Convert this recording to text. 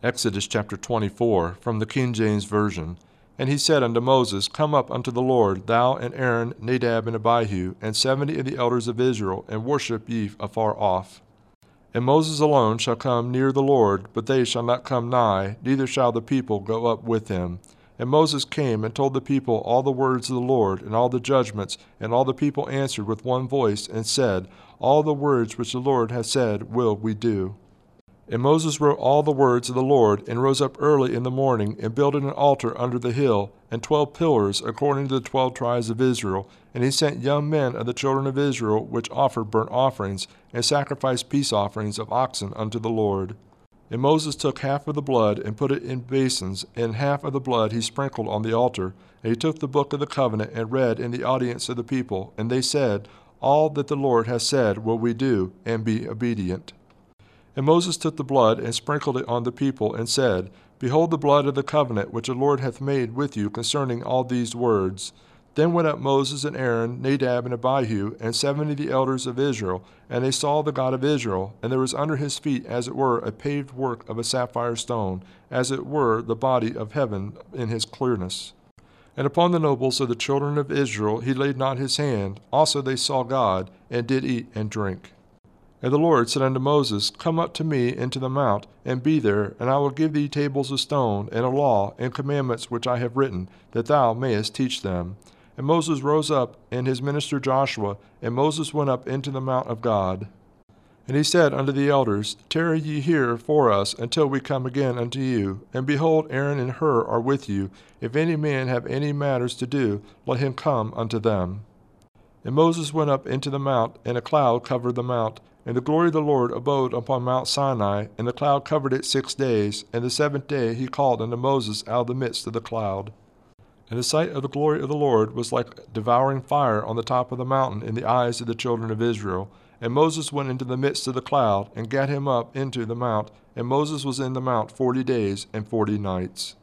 Exodus chapter 24, from the King James Version. And he said unto Moses, Come up unto the Lord, thou and Aaron, Nadab and Abihu, and seventy of the elders of Israel, and worship ye afar off. And Moses alone shall come near the Lord, but they shall not come nigh, neither shall the people go up with him. And Moses came and told the people all the words of the Lord, and all the judgments, and all the people answered with one voice, and said, All the words which the Lord hath said will we do. And Moses wrote all the words of the Lord, and rose up early in the morning, and builded an altar under the hill, and twelve pillars, according to the twelve tribes of Israel. And he sent young men of the children of Israel, which offered burnt offerings, and sacrificed peace offerings of oxen unto the Lord. And Moses took half of the blood, and put it in basins, and half of the blood he sprinkled on the altar. And he took the book of the covenant, and read in the audience of the people. And they said, All that the Lord hath said will we do, and be obedient. And Moses took the blood and sprinkled it on the people, and said, Behold the blood of the covenant which the Lord hath made with you concerning all these words. Then went up Moses and Aaron, Nadab and Abihu, and seventy of the elders of Israel, and they saw the God of Israel, and there was under his feet as it were a paved work of a sapphire stone, as it were the body of heaven in his clearness. And upon the nobles of the children of Israel he laid not his hand. Also they saw God, and did eat and drink. And the Lord said unto Moses, Come up to me into the mount, and be there, and I will give thee tables of stone, and a law, and commandments which I have written, that thou mayest teach them. And Moses rose up, and his minister Joshua, and Moses went up into the mount of God. And he said unto the elders, Tarry ye here for us until we come again unto you. And behold, Aaron and Hur are with you. If any man have any matters to do, let him come unto them. And Moses went up into the mount, and a cloud covered the mount. And the glory of the Lord abode upon Mount Sinai, and the cloud covered it six days. And the seventh day he called unto Moses out of the midst of the cloud. And the sight of the glory of the Lord was like devouring fire on the top of the mountain in the eyes of the children of Israel. And Moses went into the midst of the cloud, and gat him up into the mount. And Moses was in the mount forty days and forty nights.